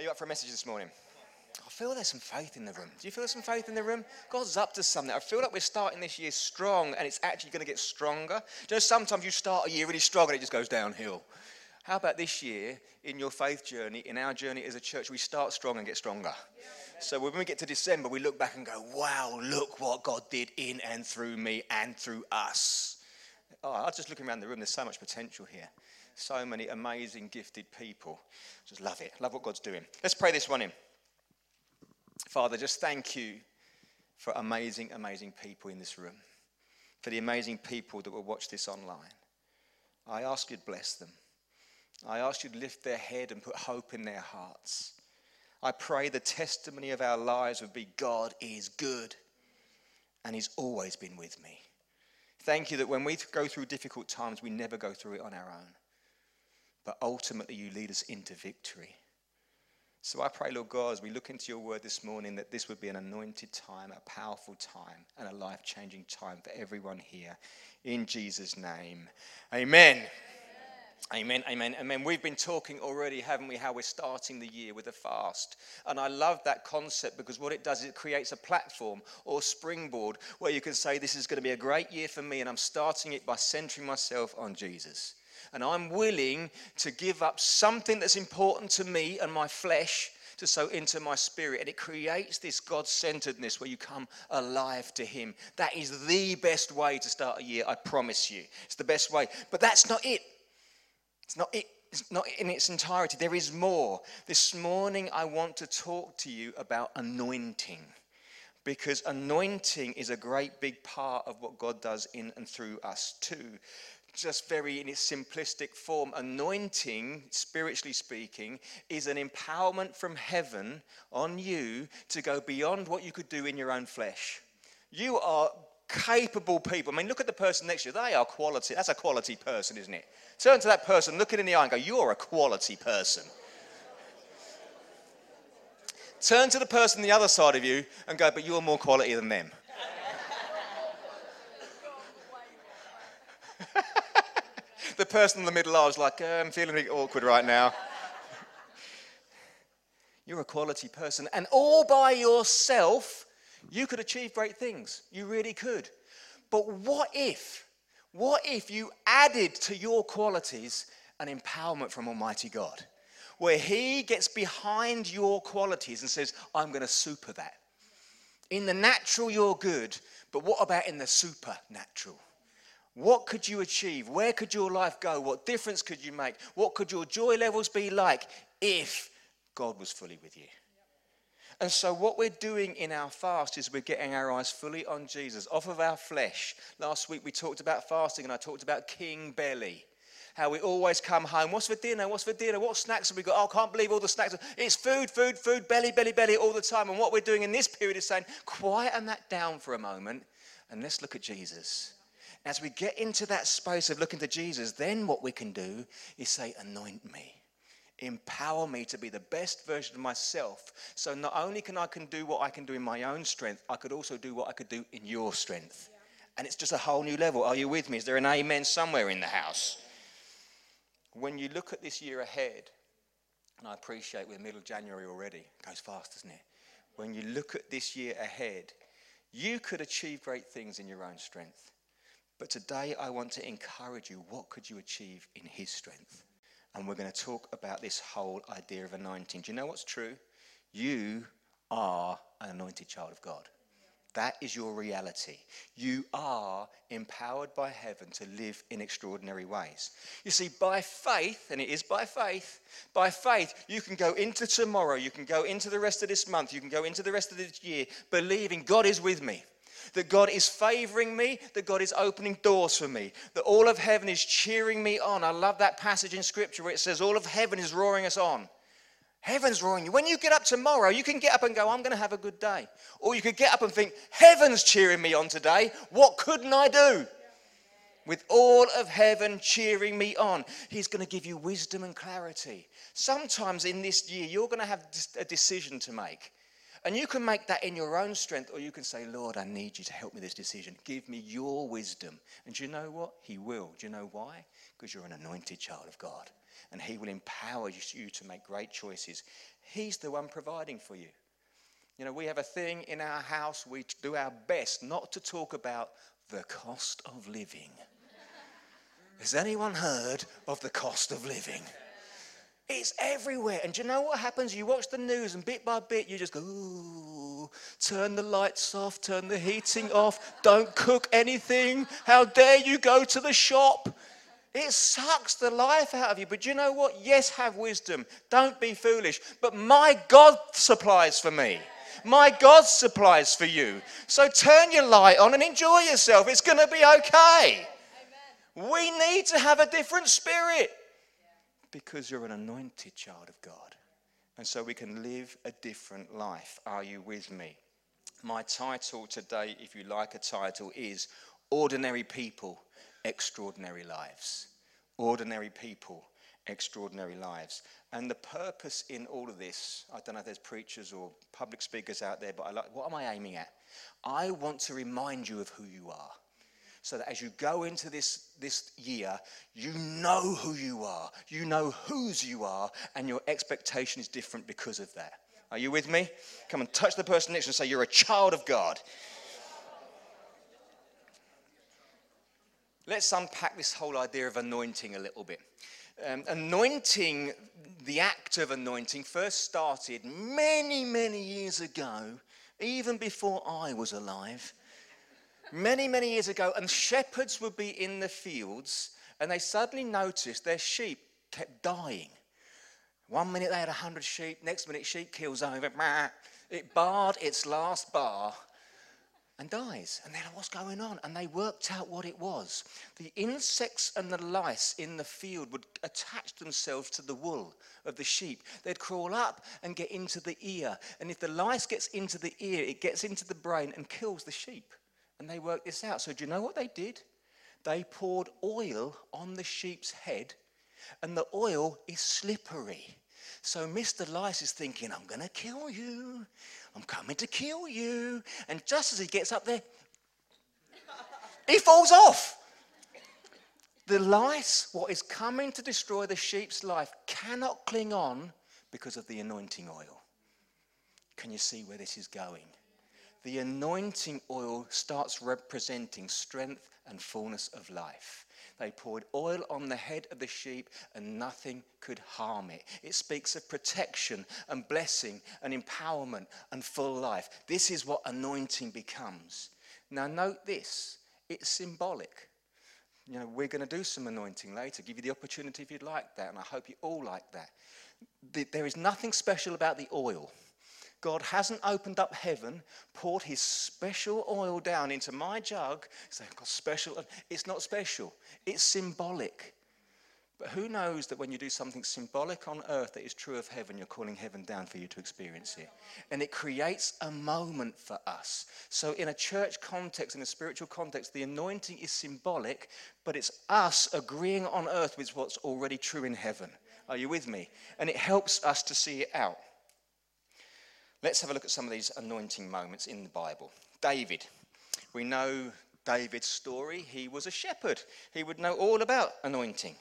Are you up for a message this morning? I feel there's some faith in the room. Do you feel some faith in the room? God's up to something. I feel like we're starting this year strong and it's actually going to get stronger. Do you know, sometimes you start a year really strong and it just goes downhill. How about this year, in your faith journey, in our journey as a church, we start strong and get stronger? So when we get to December, we look back and go, wow, look what God did in and through me and through us. Oh, I was just looking around the room, there's so much potential here. So many amazing, gifted people. Just love it. Love what God's doing. Let's pray this one in. Father, just thank you for amazing, amazing people in this room, for the amazing people that will watch this online. I ask you to bless them. I ask you to lift their head and put hope in their hearts. I pray the testimony of our lives would be God is good and He's always been with me. Thank you that when we go through difficult times, we never go through it on our own. But ultimately, you lead us into victory. So I pray, Lord God, as we look into your word this morning, that this would be an anointed time, a powerful time, and a life changing time for everyone here. In Jesus' name, amen. Amen, amen, amen. We've been talking already, haven't we, how we're starting the year with a fast. And I love that concept because what it does is it creates a platform or springboard where you can say, This is going to be a great year for me, and I'm starting it by centering myself on Jesus. And I'm willing to give up something that's important to me and my flesh to sow into my spirit. And it creates this God centeredness where you come alive to Him. That is the best way to start a year, I promise you. It's the best way. But that's not it. It's not, it, it's not in its entirety. There is more. This morning, I want to talk to you about anointing because anointing is a great big part of what God does in and through us, too. Just very in its simplistic form, anointing, spiritually speaking, is an empowerment from heaven on you to go beyond what you could do in your own flesh. You are capable people. I mean, look at the person next to you. They are quality. That's a quality person, isn't it? Turn to that person, look it in the eye, and go, You're a quality person. Turn to the person on the other side of you and go, But you're more quality than them. The person in the middle, I was like, uh, I'm feeling a bit awkward right now. You're a quality person. And all by yourself, you could achieve great things. You really could. But what if what if you added to your qualities an empowerment from Almighty God? Where He gets behind your qualities and says, I'm going to super that. In the natural, you're good, but what about in the supernatural? What could you achieve? Where could your life go? What difference could you make? What could your joy levels be like if God was fully with you? And so, what we're doing in our fast is we're getting our eyes fully on Jesus, off of our flesh. Last week we talked about fasting, and I talked about King Belly. How we always come home. What's for dinner? What's for dinner? What snacks have we got? Oh, I can't believe all the snacks. It's food, food, food, belly, belly, belly all the time. And what we're doing in this period is saying, quieten that down for a moment and let's look at Jesus. As we get into that space of looking to Jesus, then what we can do is say, anoint me empower me to be the best version of myself. So not only can I can do what I can do in my own strength, I could also do what I could do in your strength. Yeah. And it's just a whole new level. Are you with me? Is there an amen somewhere in the house? When you look at this year ahead, and I appreciate we're middle January already, it goes fast, doesn't it? When you look at this year ahead, you could achieve great things in your own strength. But today I want to encourage you what could you achieve in his strength? and we're going to talk about this whole idea of anointing. Do you know what's true? You are an anointed child of God. That is your reality. You are empowered by heaven to live in extraordinary ways. You see, by faith, and it is by faith, by faith, you can go into tomorrow, you can go into the rest of this month, you can go into the rest of this year, believing God is with me that God is favoring me, that God is opening doors for me, that all of heaven is cheering me on. I love that passage in Scripture where it says, All of heaven is roaring us on. Heaven's roaring you. When you get up tomorrow, you can get up and go, I'm going to have a good day. Or you could get up and think, Heaven's cheering me on today. What couldn't I do? With all of heaven cheering me on, He's going to give you wisdom and clarity. Sometimes in this year, you're going to have a decision to make. And you can make that in your own strength, or you can say, Lord, I need you to help me this decision. Give me your wisdom. And do you know what? He will. Do you know why? Because you're an anointed child of God. and He will empower you to make great choices. He's the one providing for you. You know, we have a thing in our house, we do our best not to talk about the cost of living. Has anyone heard of the cost of living? It's everywhere. And do you know what happens? You watch the news, and bit by bit, you just go, ooh, turn the lights off, turn the heating off, don't cook anything. How dare you go to the shop? It sucks the life out of you. But you know what? Yes, have wisdom. Don't be foolish. But my God supplies for me. My God supplies for you. So turn your light on and enjoy yourself. It's going to be okay. Amen. We need to have a different spirit because you're an anointed child of God. And so we can live a different life. Are you with me? My title today, if you like a title, is Ordinary People, Extraordinary Lives. Ordinary People, Extraordinary Lives. And the purpose in all of this, I don't know if there's preachers or public speakers out there, but I like, what am I aiming at? I want to remind you of who you are so that as you go into this, this year, you know who you are, you know whose you are, and your expectation is different because of that. Are you with me? Come and touch the person next to you and say, You're a child of God. Let's unpack this whole idea of anointing a little bit. Um, anointing, the act of anointing, first started many, many years ago, even before I was alive many, many years ago, and shepherds would be in the fields, and they suddenly noticed their sheep kept dying. One minute they had 100 sheep, next minute sheep kills over, it barred its last bar and dies. And they're like, what's going on? And they worked out what it was. The insects and the lice in the field would attach themselves to the wool of the sheep. They'd crawl up and get into the ear. And if the lice gets into the ear, it gets into the brain and kills the sheep. And they worked this out. So, do you know what they did? They poured oil on the sheep's head, and the oil is slippery. So, Mr. Lice is thinking, I'm going to kill you. I'm coming to kill you. And just as he gets up there, he falls off. The lice, what is coming to destroy the sheep's life, cannot cling on because of the anointing oil. Can you see where this is going? The anointing oil starts representing strength and fullness of life. They poured oil on the head of the sheep and nothing could harm it. It speaks of protection and blessing and empowerment and full life. This is what anointing becomes. Now, note this it's symbolic. You know, we're going to do some anointing later, give you the opportunity if you'd like that, and I hope you all like that. There is nothing special about the oil. God hasn't opened up heaven, poured his special oil down into my jug, saying, I've got special. It's not special, it's symbolic. But who knows that when you do something symbolic on earth that is true of heaven, you're calling heaven down for you to experience it? And it creates a moment for us. So, in a church context, in a spiritual context, the anointing is symbolic, but it's us agreeing on earth with what's already true in heaven. Are you with me? And it helps us to see it out. Let's have a look at some of these anointing moments in the Bible. David. We know David's story. He was a shepherd, he would know all about anointing.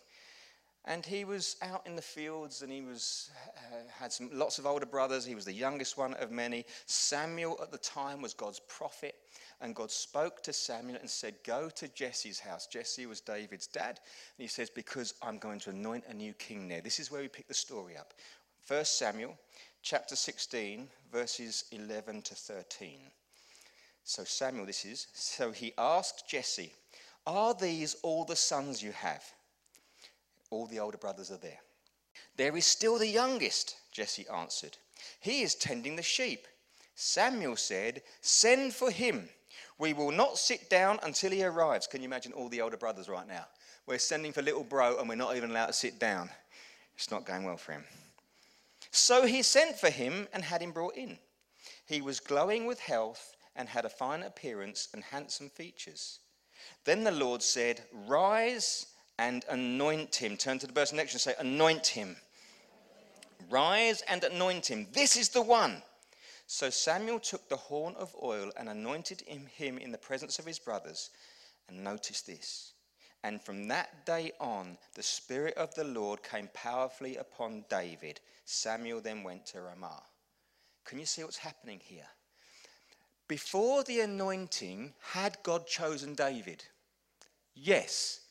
And he was out in the fields and he was, uh, had some, lots of older brothers. He was the youngest one of many. Samuel at the time was God's prophet. And God spoke to Samuel and said, Go to Jesse's house. Jesse was David's dad. And he says, Because I'm going to anoint a new king there. This is where we pick the story up. First Samuel chapter 16, verses 11 to 13. So, Samuel, this is. So he asked Jesse, Are these all the sons you have? All the older brothers are there. There is still the youngest, Jesse answered. He is tending the sheep. Samuel said, Send for him. We will not sit down until he arrives. Can you imagine all the older brothers right now? We're sending for little bro and we're not even allowed to sit down. It's not going well for him. So he sent for him and had him brought in. He was glowing with health and had a fine appearance and handsome features. Then the Lord said, Rise and anoint him. Turn to the person next to you and say, Anoint him. Rise and anoint him. This is the one. So Samuel took the horn of oil and anointed him in the presence of his brothers. And notice this And from that day on, the Spirit of the Lord came powerfully upon David. Samuel then went to Ramah. Can you see what's happening here? Before the anointing, had God chosen David? Yes.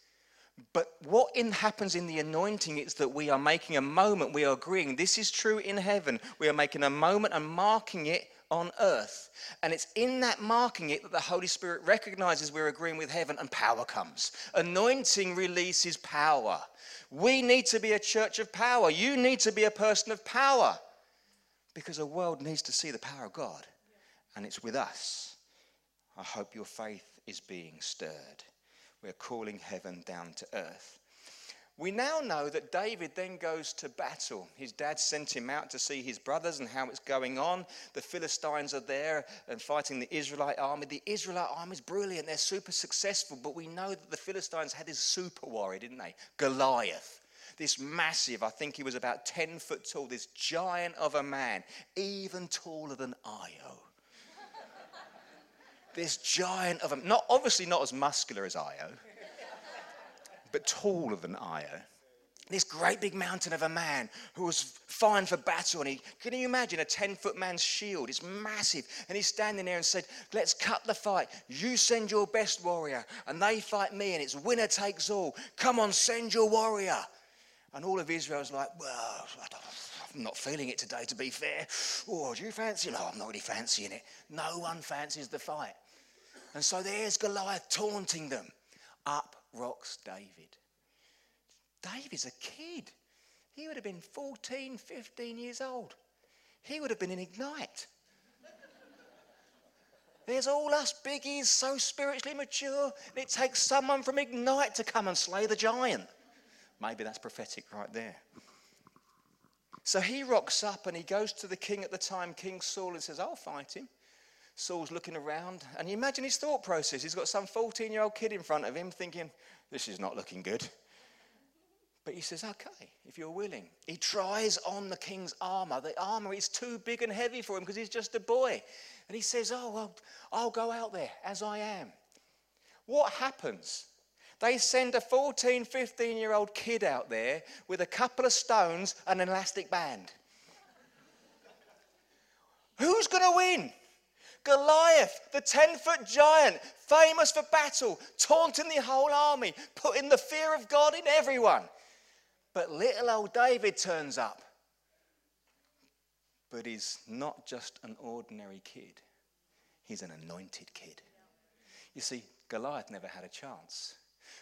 But what in, happens in the anointing is that we are making a moment, we are agreeing this is true in heaven. We are making a moment and marking it on earth. And it's in that marking it that the Holy Spirit recognizes we're agreeing with heaven and power comes. Anointing releases power. We need to be a church of power. You need to be a person of power because the world needs to see the power of God. And it's with us. I hope your faith is being stirred. We're calling heaven down to earth. We now know that David then goes to battle. His dad sent him out to see his brothers and how it's going on. The Philistines are there and fighting the Israelite army. The Israelite army is brilliant, they're super successful, but we know that the Philistines had this super warrior, didn't they? Goliath. This massive, I think he was about 10 foot tall, this giant of a man, even taller than Io. this giant of a not obviously not as muscular as Io but taller than Io. This great big mountain of a man who was fine for battle. And he, can you imagine a 10 foot man's shield? It's massive. And he's standing there and said, Let's cut the fight. You send your best warrior, and they fight me, and it's winner takes all. Come on, send your warrior. And all of Israel's like, Well, I'm not feeling it today, to be fair. Oh, do you fancy? No, I'm not really fancying it. No one fancies the fight. And so there's Goliath taunting them. Up rocks David. David's a kid. He would have been 14, 15 years old. He would have been in Ignite. There's all us biggies, so spiritually mature, and it takes someone from Ignite to come and slay the giant. Maybe that's prophetic right there. So he rocks up and he goes to the king at the time, King Saul, and says, I'll fight him. Saul's looking around, and you imagine his thought process. He's got some 14 year old kid in front of him thinking, This is not looking good. But he says, Okay, if you're willing. He tries on the king's armor. The armor is too big and heavy for him because he's just a boy. And he says, Oh, well, I'll go out there as I am. What happens? They send a 14, 15 year old kid out there with a couple of stones and an elastic band. Who's going to win? Goliath, the 10 foot giant, famous for battle, taunting the whole army, putting the fear of God in everyone. But little old David turns up. But he's not just an ordinary kid, he's an anointed kid. You see, Goliath never had a chance.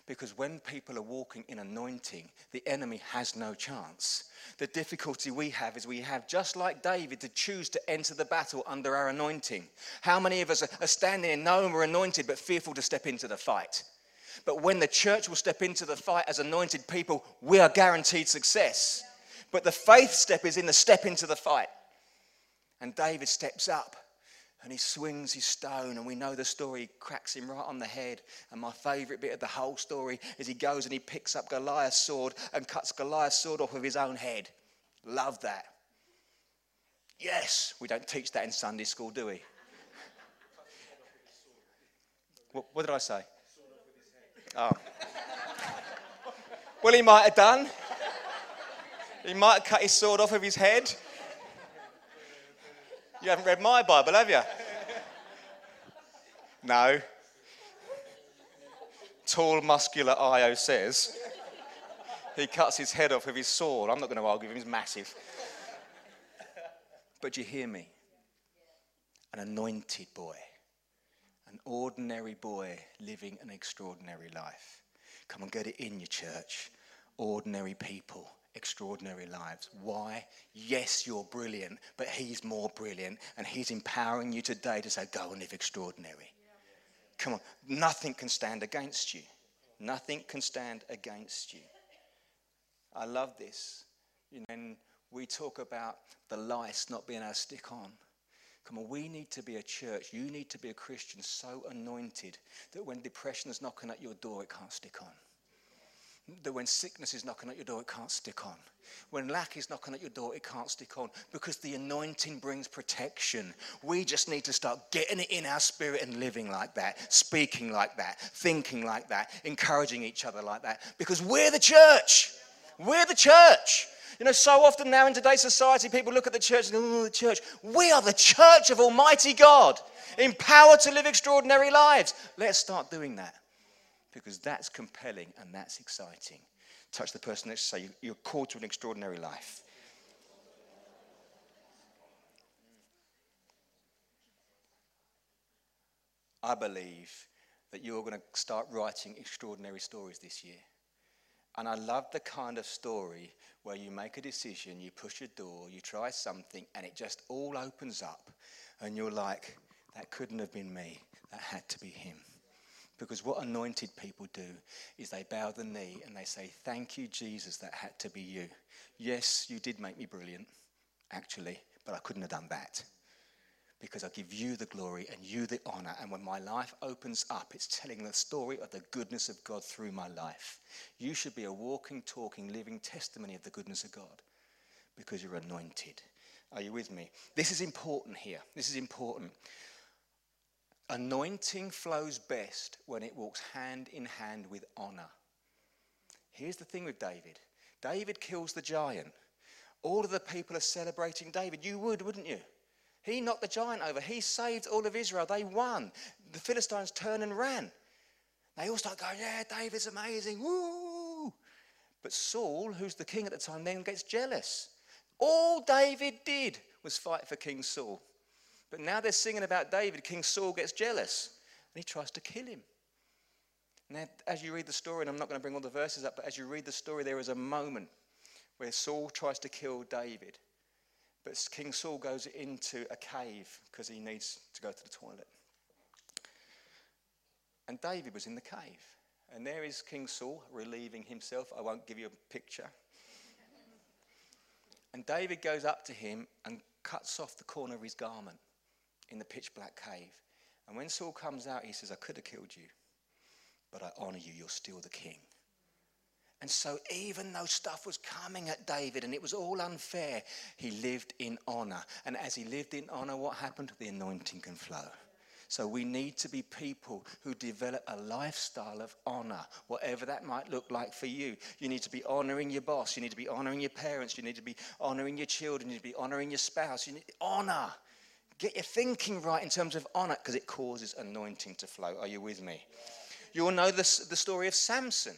Because when people are walking in anointing, the enemy has no chance. The difficulty we have is we have, just like David, to choose to enter the battle under our anointing. How many of us are standing and knowing we're anointed but fearful to step into the fight? But when the church will step into the fight as anointed people, we are guaranteed success. But the faith step is in the step into the fight. And David steps up and he swings his stone, and we know the story cracks him right on the head. And my favorite bit of the whole story is he goes and he picks up Goliath's sword and cuts Goliath's sword off of his own head. Love that. Yes, we don't teach that in Sunday school, do we? what, what did I say? Oh. well, he might have done. He might have cut his sword off of his head. You haven't read my Bible, have you? No. Tall, muscular Io says he cuts his head off with his sword. I'm not going to argue with him, he's massive. But you hear me? An anointed boy, an ordinary boy living an extraordinary life. Come and get it in your church. Ordinary people extraordinary lives. Why? Yes, you're brilliant, but He's more brilliant, and He's empowering you today to say, Go and live extraordinary. Come on, nothing can stand against you. Nothing can stand against you. I love this. You know, and we talk about the lice not being able to stick on. Come on, we need to be a church. You need to be a Christian so anointed that when depression is knocking at your door, it can't stick on that when sickness is knocking at your door, it can't stick on. When lack is knocking at your door, it can't stick on because the anointing brings protection. We just need to start getting it in our spirit and living like that, speaking like that, thinking like that, encouraging each other like that because we're the church. We're the church. You know, so often now in today's society, people look at the church and go, oh, the church. We are the church of Almighty God, empowered to live extraordinary lives. Let's start doing that because that's compelling and that's exciting. Touch the person next to say, You're called to an extraordinary life. I believe that you're going to start writing extraordinary stories this year. And I love the kind of story where you make a decision, you push a door, you try something, and it just all opens up. And you're like, that couldn't have been me, that had to be him. Because what anointed people do is they bow the knee and they say, Thank you, Jesus, that had to be you. Yes, you did make me brilliant, actually, but I couldn't have done that. Because I give you the glory and you the honor. And when my life opens up, it's telling the story of the goodness of God through my life. You should be a walking, talking, living testimony of the goodness of God because you're anointed. Are you with me? This is important here. This is important. Anointing flows best when it walks hand in hand with honor. Here's the thing with David David kills the giant. All of the people are celebrating David. You would, wouldn't you? He knocked the giant over. He saved all of Israel. They won. The Philistines turned and ran. They all start going, Yeah, David's amazing. Woo! But Saul, who's the king at the time, then gets jealous. All David did was fight for King Saul. But now they're singing about David. King Saul gets jealous and he tries to kill him. Now, as you read the story, and I'm not going to bring all the verses up, but as you read the story, there is a moment where Saul tries to kill David. But King Saul goes into a cave because he needs to go to the toilet. And David was in the cave. And there is King Saul relieving himself. I won't give you a picture. And David goes up to him and cuts off the corner of his garment in the pitch black cave. And when Saul comes out, he says, I could have killed you, but I honor you. You're still the king. And so, even though stuff was coming at David and it was all unfair, he lived in honor. And as he lived in honor, what happened? The anointing can flow. So, we need to be people who develop a lifestyle of honor, whatever that might look like for you. You need to be honoring your boss. You need to be honoring your parents. You need to be honoring your children. You need to be honoring your spouse. You need honor. Get your thinking right in terms of honor because it causes anointing to flow. Are you with me? You all know this, the story of Samson.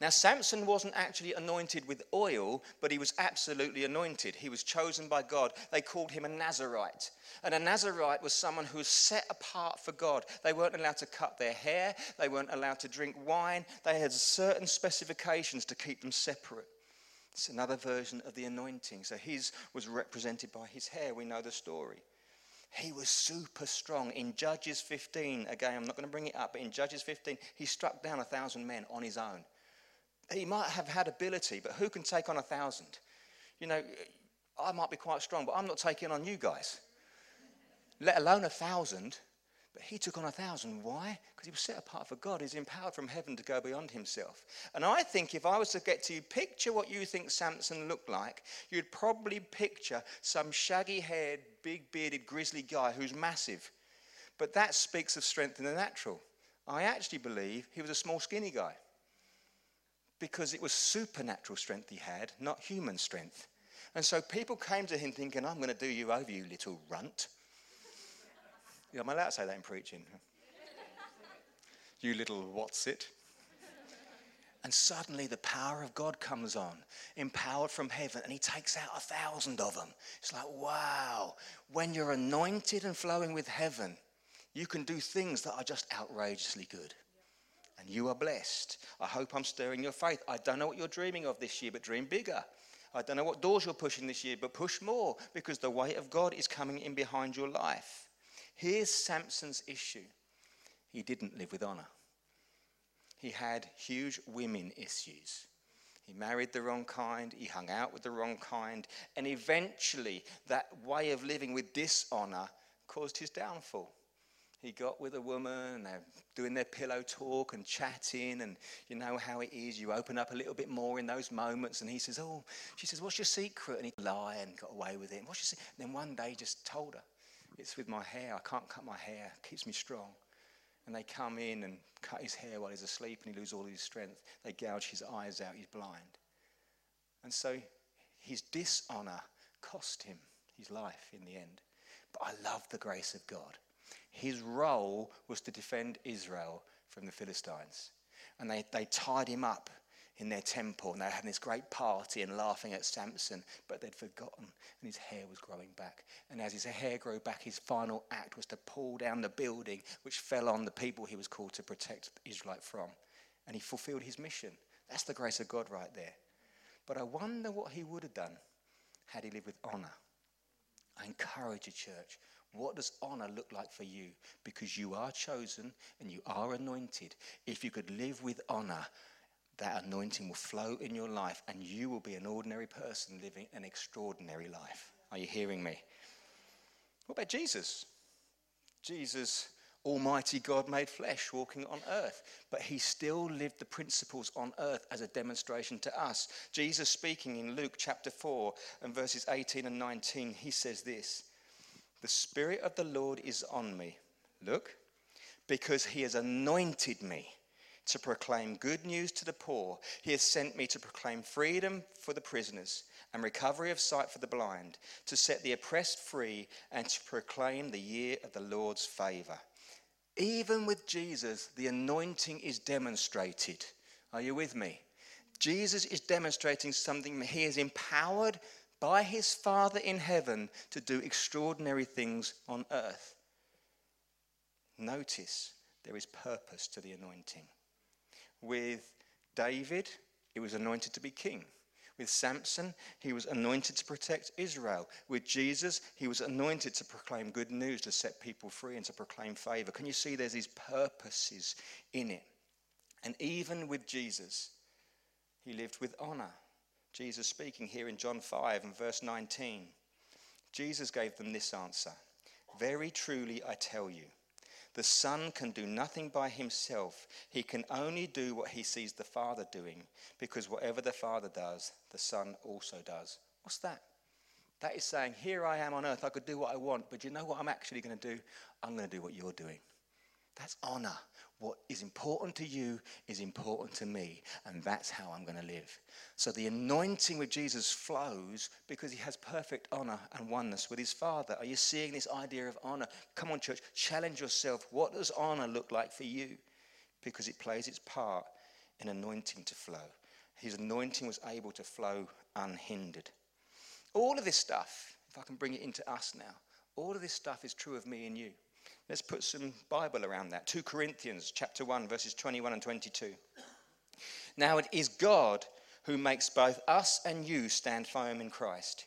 Now, Samson wasn't actually anointed with oil, but he was absolutely anointed. He was chosen by God. They called him a Nazarite. And a Nazarite was someone who was set apart for God. They weren't allowed to cut their hair, they weren't allowed to drink wine. They had certain specifications to keep them separate. It's another version of the anointing. So his was represented by his hair. We know the story. He was super strong. In Judges 15, again, I'm not going to bring it up, but in Judges 15, he struck down a thousand men on his own. He might have had ability, but who can take on a thousand? You know, I might be quite strong, but I'm not taking on you guys, let alone a thousand. But he took on a thousand. Why? Because he was set apart for God. He's empowered from heaven to go beyond himself. And I think if I was to get to you, picture what you think Samson looked like, you'd probably picture some shaggy haired, big bearded, grizzly guy who's massive. But that speaks of strength in the natural. I actually believe he was a small, skinny guy because it was supernatural strength he had, not human strength. And so people came to him thinking, I'm going to do you over, you little runt. Yeah, am I allowed to say that in preaching? you little what's it? And suddenly the power of God comes on, empowered from heaven, and he takes out a thousand of them. It's like, wow, when you're anointed and flowing with heaven, you can do things that are just outrageously good. And you are blessed. I hope I'm stirring your faith. I don't know what you're dreaming of this year, but dream bigger. I don't know what doors you're pushing this year, but push more because the weight of God is coming in behind your life. Here's Samson's issue. He didn't live with honor, he had huge women issues. He married the wrong kind, he hung out with the wrong kind, and eventually that way of living with dishonor caused his downfall. he got with a woman and they're doing their pillow talk and chatting. And you know how it is. You open up a little bit more in those moments. And he says oh she says what's your secret? And he lied and got away with it. What's your secret? and then one day he just told her it's with my hair. I can't cut my hair. It keeps me strong. And they come in and cut his hair while he's asleep and he loses all his strength. They gouge his eyes out. He's blind. And so his dishonor cost him his life in the end. But i love the grace of god. His role was to defend Israel from the Philistines. And they, they tied him up in their temple and they were having this great party and laughing at Samson, but they'd forgotten and his hair was growing back. And as his hair grew back, his final act was to pull down the building which fell on the people he was called to protect Israelite from. And he fulfilled his mission. That's the grace of God right there. But I wonder what he would have done had he lived with honor. I encourage you, church, what does honor look like for you? Because you are chosen and you are anointed. If you could live with honor, that anointing will flow in your life and you will be an ordinary person living an extraordinary life. Are you hearing me? What about Jesus? Jesus, Almighty God made flesh, walking on earth, but he still lived the principles on earth as a demonstration to us. Jesus, speaking in Luke chapter 4 and verses 18 and 19, he says this. The Spirit of the Lord is on me. Look, because he has anointed me to proclaim good news to the poor. He has sent me to proclaim freedom for the prisoners and recovery of sight for the blind, to set the oppressed free, and to proclaim the year of the Lord's favor. Even with Jesus, the anointing is demonstrated. Are you with me? Jesus is demonstrating something. He is empowered by his Father in heaven to do extraordinary things on earth. Notice there is purpose to the anointing. With David, he was anointed to be king. With Samson, he was anointed to protect Israel. With Jesus, he was anointed to proclaim good news, to set people free, and to proclaim favor. Can you see there's these purposes in it? And even with Jesus, he lived with honor. Jesus speaking here in John 5 and verse 19. Jesus gave them this answer Very truly I tell you, the Son can do nothing by himself. He can only do what he sees the Father doing, because whatever the Father does, the Son also does. What's that? That is saying, Here I am on earth, I could do what I want, but you know what I'm actually going to do? I'm going to do what you're doing. That's honor. What is important to you is important to me, and that's how I'm going to live. So the anointing with Jesus flows because he has perfect honor and oneness with his Father. Are you seeing this idea of honor? Come on, church, challenge yourself. What does honor look like for you? Because it plays its part in anointing to flow. His anointing was able to flow unhindered. All of this stuff, if I can bring it into us now, all of this stuff is true of me and you. Let's put some Bible around that. 2 Corinthians chapter 1 verses 21 and 22. Now it is God who makes both us and you stand firm in Christ.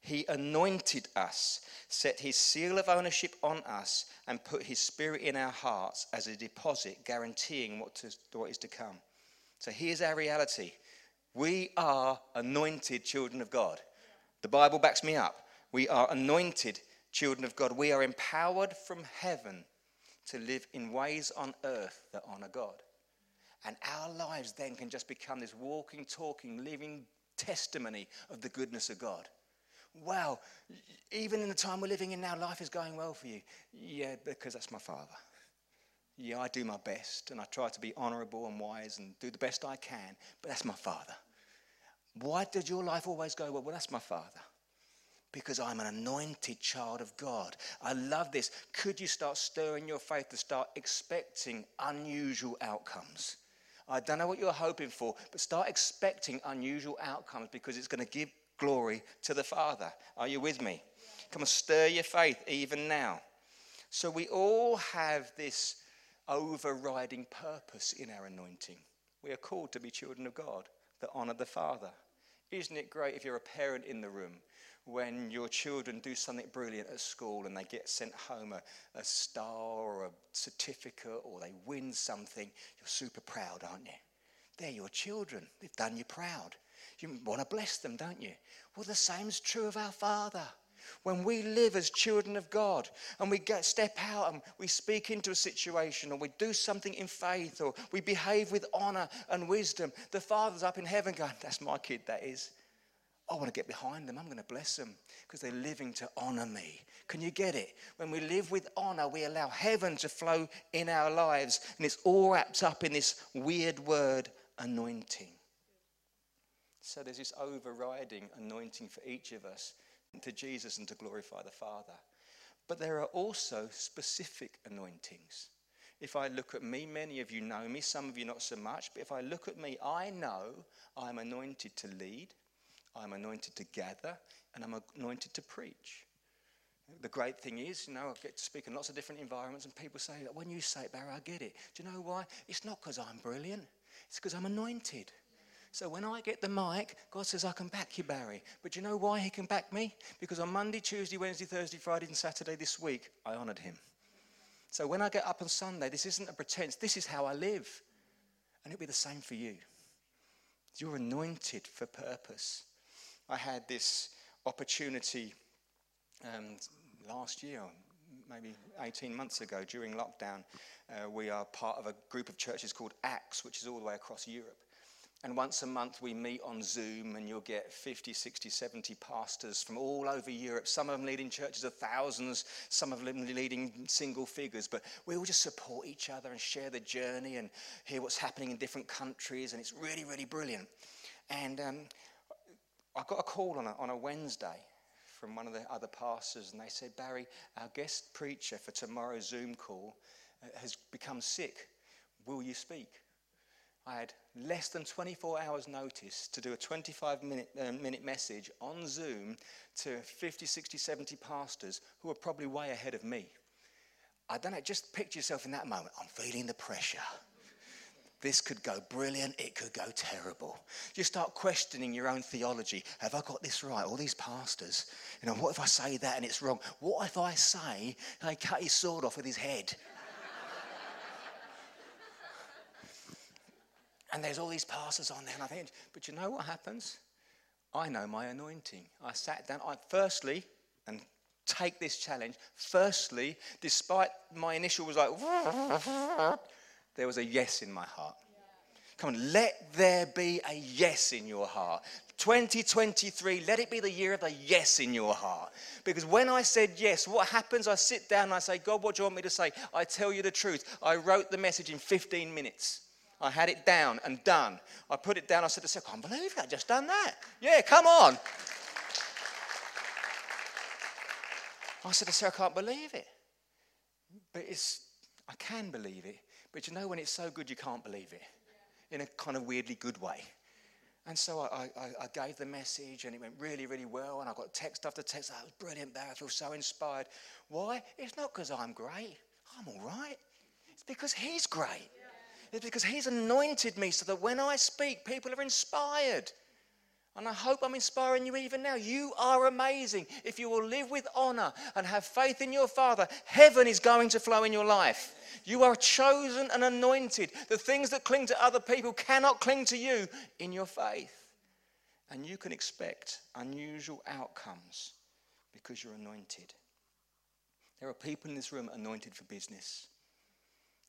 He anointed us, set his seal of ownership on us, and put his spirit in our hearts as a deposit guaranteeing what, to, what is to come. So here's our reality we are anointed children of God. The Bible backs me up. We are anointed children of God, we are empowered from heaven to live in ways on earth that honor God. And our lives then can just become this walking, talking, living testimony of the goodness of God. Wow, even in the time we're living in now, life is going well for you. Yeah, because that's my Father. Yeah, I do my best and I try to be honorable and wise and do the best I can, but that's my Father. Why did your life always go well? Well, that's my Father because I'm an anointed child of God. I love this. Could you start stirring your faith to start expecting unusual outcomes? I don't know what you're hoping for, but start expecting unusual outcomes because it's going to give glory to the Father. Are you with me? Come and stir your faith even now. So we all have this overriding purpose in our anointing. We are called to be children of God that honor the Father. Isn't it great if you're a parent in the room when your children do something brilliant at school and they get sent home a, a star or a certificate or they win something, you're super proud, aren't you? They're your children. They've done you proud. You want to bless them, don't you? Well, the same's true of our Father. When we live as children of God and we get, step out and we speak into a situation or we do something in faith or we behave with honor and wisdom, the Father's up in heaven going, That's my kid, that is. I want to get behind them. I'm going to bless them because they're living to honor me. Can you get it? When we live with honor, we allow heaven to flow in our lives, and it's all wrapped up in this weird word, anointing. So there's this overriding anointing for each of us to Jesus and to glorify the Father. But there are also specific anointings. If I look at me, many of you know me, some of you not so much, but if I look at me, I know I'm anointed to lead, I'm anointed to gather, and I'm anointed to preach. The great thing is, you know, I get to speak in lots of different environments, and people say, that when you say it, Barry, I get it. Do you know why? It's not because I'm brilliant, it's because I'm anointed. So when I get the mic, God says, I can back you, Barry. But do you know why He can back me? Because on Monday, Tuesday, Wednesday, Thursday, Friday, and Saturday this week, I honored Him. So when I get up on Sunday, this isn't a pretense, this is how I live. And it'll be the same for you. You're anointed for purpose. I had this opportunity um, last year, maybe 18 months ago during lockdown. Uh, we are part of a group of churches called ACTS, which is all the way across Europe. And once a month we meet on Zoom, and you'll get 50, 60, 70 pastors from all over Europe. Some of them leading churches of thousands, some of them leading single figures. But we all just support each other and share the journey and hear what's happening in different countries. And it's really, really brilliant. And um, I got a call on a, on a Wednesday from one of the other pastors, and they said, Barry, our guest preacher for tomorrow's Zoom call uh, has become sick. Will you speak? I had less than 24 hours' notice to do a 25 minute, uh, minute message on Zoom to 50, 60, 70 pastors who are probably way ahead of me. I don't know, just picture yourself in that moment. I'm feeling the pressure. This could go brilliant, it could go terrible. You start questioning your own theology. Have I got this right? All these pastors, you know, what if I say that and it's wrong? What if I say they cut his sword off with his head? and there's all these pastors on there, and I think, but you know what happens? I know my anointing. I sat down. I firstly, and take this challenge. Firstly, despite my initial was like, there was a yes in my heart. Come on, let there be a yes in your heart. 2023, let it be the year of the yes in your heart. Because when I said yes, what happens? I sit down and I say, God, what do you want me to say? I tell you the truth. I wrote the message in 15 minutes. I had it down and done. I put it down. I said to I can't believe. I just done that. Yeah, come on. I said I can't believe it. But it's, I can believe it but you know when it's so good you can't believe it in a kind of weirdly good way. And so I, I, I, gave the message and it went really, really well. And I got text after text. That was brilliant, Barry. I feel so inspired. Why? It's not because I'm great. I'm all right. It's because He's great. It's because He's anointed me so that when I speak, people are inspired. And I hope I'm inspiring you even now. You are amazing. If you will live with honor and have faith in your Father, heaven is going to flow in your life. You are chosen and anointed. The things that cling to other people cannot cling to you in your faith. And you can expect unusual outcomes because you're anointed. There are people in this room anointed for business.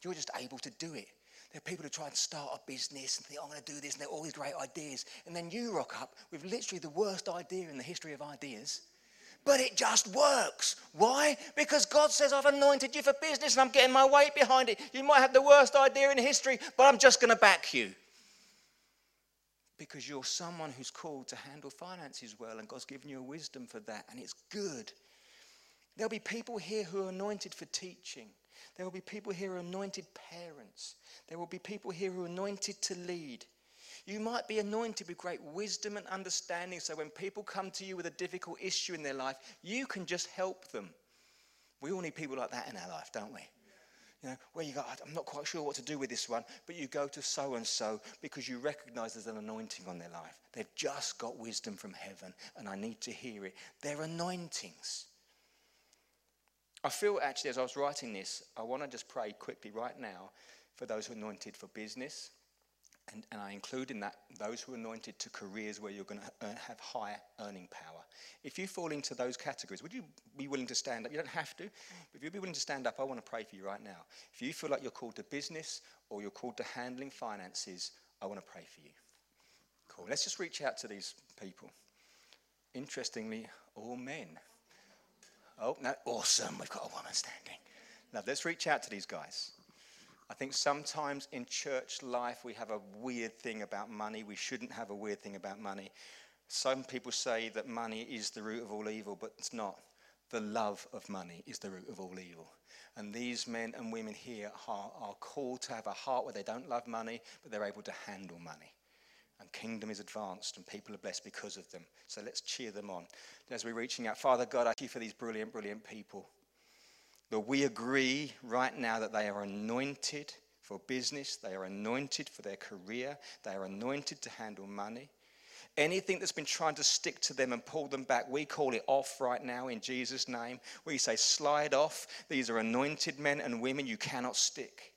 You're just able to do it. There are people who try and start a business and think, I'm going to do this, and they're all these great ideas. And then you rock up with literally the worst idea in the history of ideas. But it just works. Why? Because God says, I've anointed you for business and I'm getting my weight behind it. You might have the worst idea in history, but I'm just going to back you. Because you're someone who's called to handle finances well, and God's given you a wisdom for that, and it's good. There'll be people here who are anointed for teaching. There will be people here who are anointed parents. There will be people here who are anointed to lead. You might be anointed with great wisdom and understanding, so when people come to you with a difficult issue in their life, you can just help them. We all need people like that in our life, don't we? You know, where you go, I'm not quite sure what to do with this one, but you go to so and so because you recognize there's an anointing on their life. They've just got wisdom from heaven, and I need to hear it. They're anointings. I feel actually, as I was writing this, I want to just pray quickly right now for those who are anointed for business And, and I include in that those who are anointed to careers where you're going to have higher earning power. If you fall into those categories, would you be willing to stand up? You don't have to, but if you'd be willing to stand up, I want to pray for you right now. If you feel like you're called to business or you're called to handling finances, I want to pray for you. Cool. Let's just reach out to these people. Interestingly, all men. Oh, no, awesome. We've got a woman standing. Now, let's reach out to these guys. I think sometimes in church life we have a weird thing about money. We shouldn't have a weird thing about money. Some people say that money is the root of all evil, but it's not. The love of money is the root of all evil. And these men and women here are, are called to have a heart where they don't love money, but they're able to handle money. And kingdom is advanced, and people are blessed because of them. So let's cheer them on. As we're reaching out, Father God, I thank you for these brilliant, brilliant people. But we agree right now that they are anointed for business, they are anointed for their career, they are anointed to handle money. Anything that's been trying to stick to them and pull them back, we call it off right now in Jesus' name. We say, slide off. These are anointed men and women you cannot stick.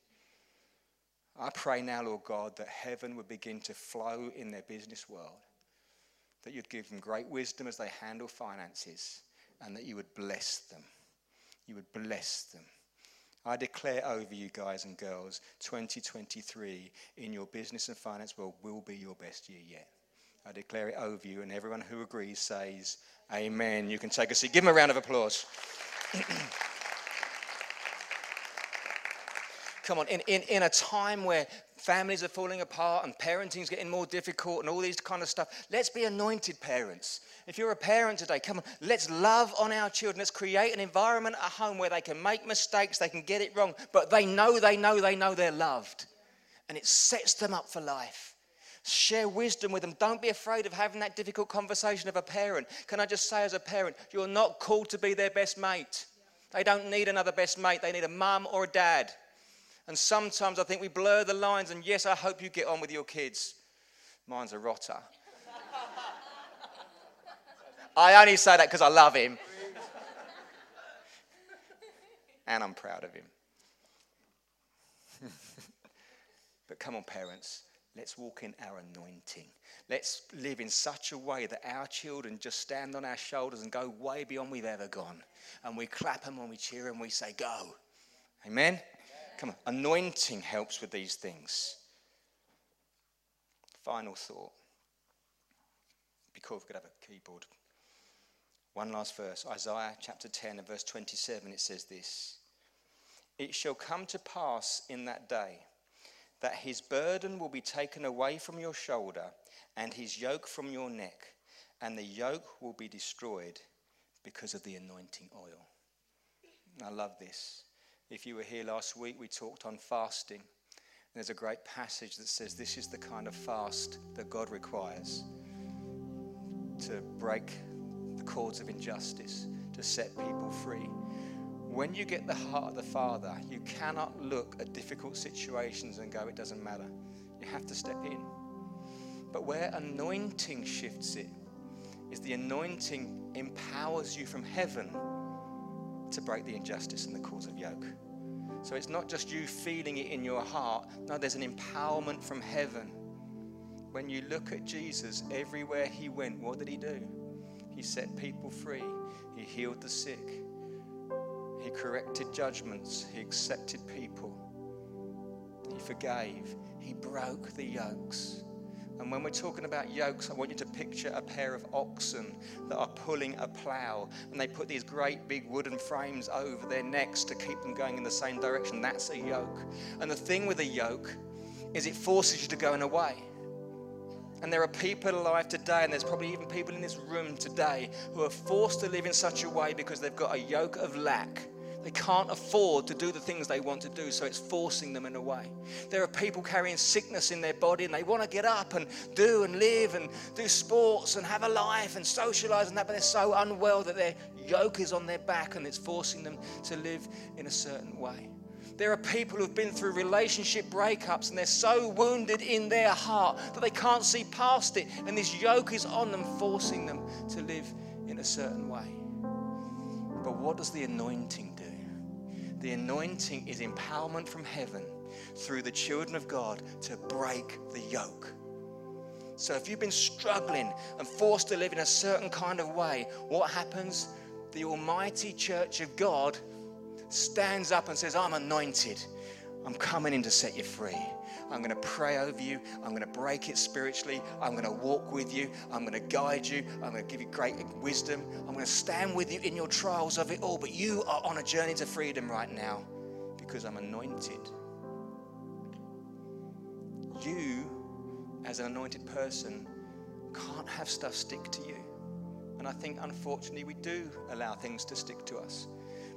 I pray now, Lord God, that heaven would begin to flow in their business world, that you'd give them great wisdom as they handle finances, and that you would bless them you would bless them. I declare over you, guys and girls, 2023 in your business and finance world will be your best year yet. I declare it over you, and everyone who agrees says, Amen. You can take a seat. Give them a round of applause. Come on, in, in, in a time where families are falling apart and parenting's getting more difficult and all these kind of stuff, let's be anointed parents. If you're a parent today, come on, let's love on our children. Let's create an environment at home where they can make mistakes, they can get it wrong, but they know, they know, they know they're loved. And it sets them up for life. Share wisdom with them. Don't be afraid of having that difficult conversation of a parent. Can I just say, as a parent, you're not called to be their best mate. They don't need another best mate, they need a mum or a dad. And sometimes I think we blur the lines, and yes, I hope you get on with your kids. Mine's a rotter. I only say that because I love him. and I'm proud of him. but come on, parents, let's walk in our anointing. Let's live in such a way that our children just stand on our shoulders and go way beyond we've ever gone. And we clap them when we cheer them, we say, Go. Amen? Come on, anointing helps with these things. Final thought. Be cool if we could have a keyboard. One last verse Isaiah chapter 10 and verse 27. It says this It shall come to pass in that day that his burden will be taken away from your shoulder and his yoke from your neck, and the yoke will be destroyed because of the anointing oil. I love this. If you were here last week, we talked on fasting. There's a great passage that says this is the kind of fast that God requires to break the cords of injustice, to set people free. When you get the heart of the Father, you cannot look at difficult situations and go, it doesn't matter. You have to step in. But where anointing shifts it, is the anointing empowers you from heaven to break the injustice and the cause of yoke. So it's not just you feeling it in your heart. No, there's an empowerment from heaven. When you look at Jesus, everywhere he went, what did he do? He set people free, he healed the sick, he corrected judgments, he accepted people, he forgave, he broke the yokes. And when we're talking about yokes, I want you to picture a pair of oxen that are pulling a plow. And they put these great big wooden frames over their necks to keep them going in the same direction. That's a yoke. And the thing with a yoke is it forces you to go in a way. And there are people alive today, and there's probably even people in this room today who are forced to live in such a way because they've got a yoke of lack they can't afford to do the things they want to do, so it's forcing them in a way. There are people carrying sickness in their body and they want to get up and do and live and do sports and have a life and socialize and that, but they're so unwell that their yoke is on their back and it's forcing them to live in a certain way. There are people who've been through relationship breakups and they're so wounded in their heart that they can't see past it, and this yoke is on them, forcing them to live in a certain way. But what does the anointing the anointing is empowerment from heaven through the children of God to break the yoke. So if you've been struggling and forced to live in a certain kind of way, what happens? The Almighty Church of God stands up and says, I'm anointed. I'm coming in to set you free. I'm going to pray over you. I'm going to break it spiritually. I'm going to walk with you. I'm going to guide you. I'm going to give you great wisdom. I'm going to stand with you in your trials of it all. But you are on a journey to freedom right now because I'm anointed. You, as an anointed person, can't have stuff stick to you. And I think, unfortunately, we do allow things to stick to us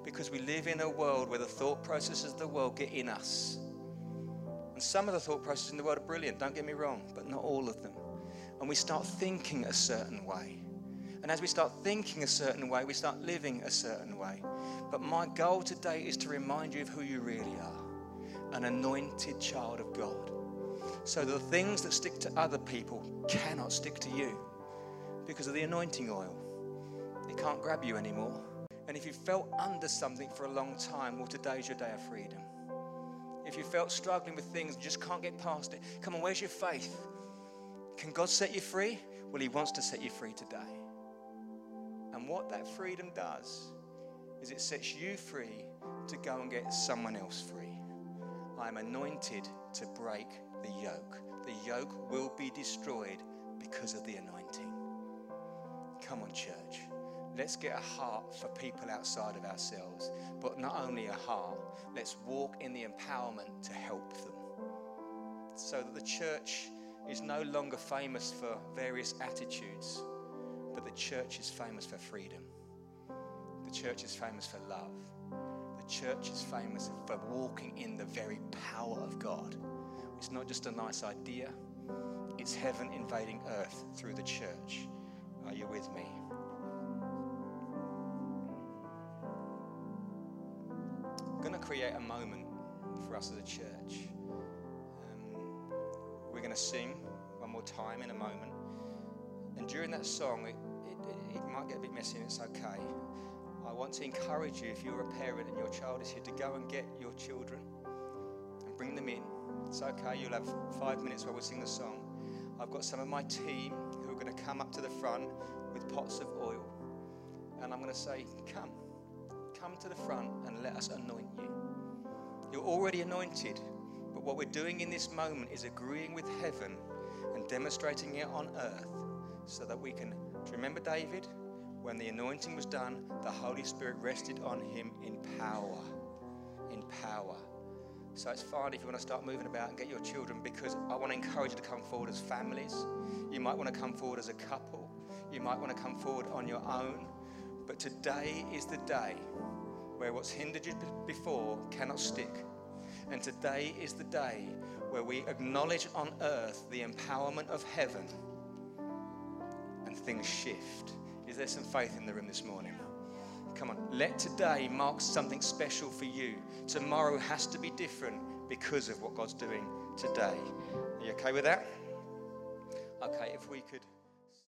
because we live in a world where the thought processes of the world get in us. And some of the thought processes in the world are brilliant, don't get me wrong, but not all of them. And we start thinking a certain way. And as we start thinking a certain way, we start living a certain way. But my goal today is to remind you of who you really are an anointed child of God. So the things that stick to other people cannot stick to you because of the anointing oil. It can't grab you anymore. And if you felt under something for a long time, well, today's your day of freedom. If you felt struggling with things and just can't get past it, come on, where's your faith? Can God set you free? Well, He wants to set you free today. And what that freedom does is it sets you free to go and get someone else free. I am anointed to break the yoke. The yoke will be destroyed because of the anointing. Come on, church. Let's get a heart for people outside of ourselves. But not only a heart, let's walk in the empowerment to help them. So that the church is no longer famous for various attitudes, but the church is famous for freedom. The church is famous for love. The church is famous for walking in the very power of God. It's not just a nice idea, it's heaven invading earth through the church. Are you with me? Create a moment for us as a church. Um, we're going to sing one more time in a moment. And during that song, it, it, it might get a bit messy and it's okay. I want to encourage you, if you're a parent and your child is here, to go and get your children and bring them in. It's okay, you'll have five minutes while we sing the song. I've got some of my team who are going to come up to the front with pots of oil. And I'm going to say, Come, come to the front and let us anoint you. You're already anointed, but what we're doing in this moment is agreeing with heaven and demonstrating it on earth so that we can. Remember David? When the anointing was done, the Holy Spirit rested on him in power. In power. So it's fine if you want to start moving about and get your children because I want to encourage you to come forward as families. You might want to come forward as a couple. You might want to come forward on your own. But today is the day where what's hindered you before cannot stick. And today is the day where we acknowledge on earth the empowerment of heaven and things shift. Is there some faith in the room this morning? Come on, let today mark something special for you. Tomorrow has to be different because of what God's doing today. Are you okay with that? Okay, if we could.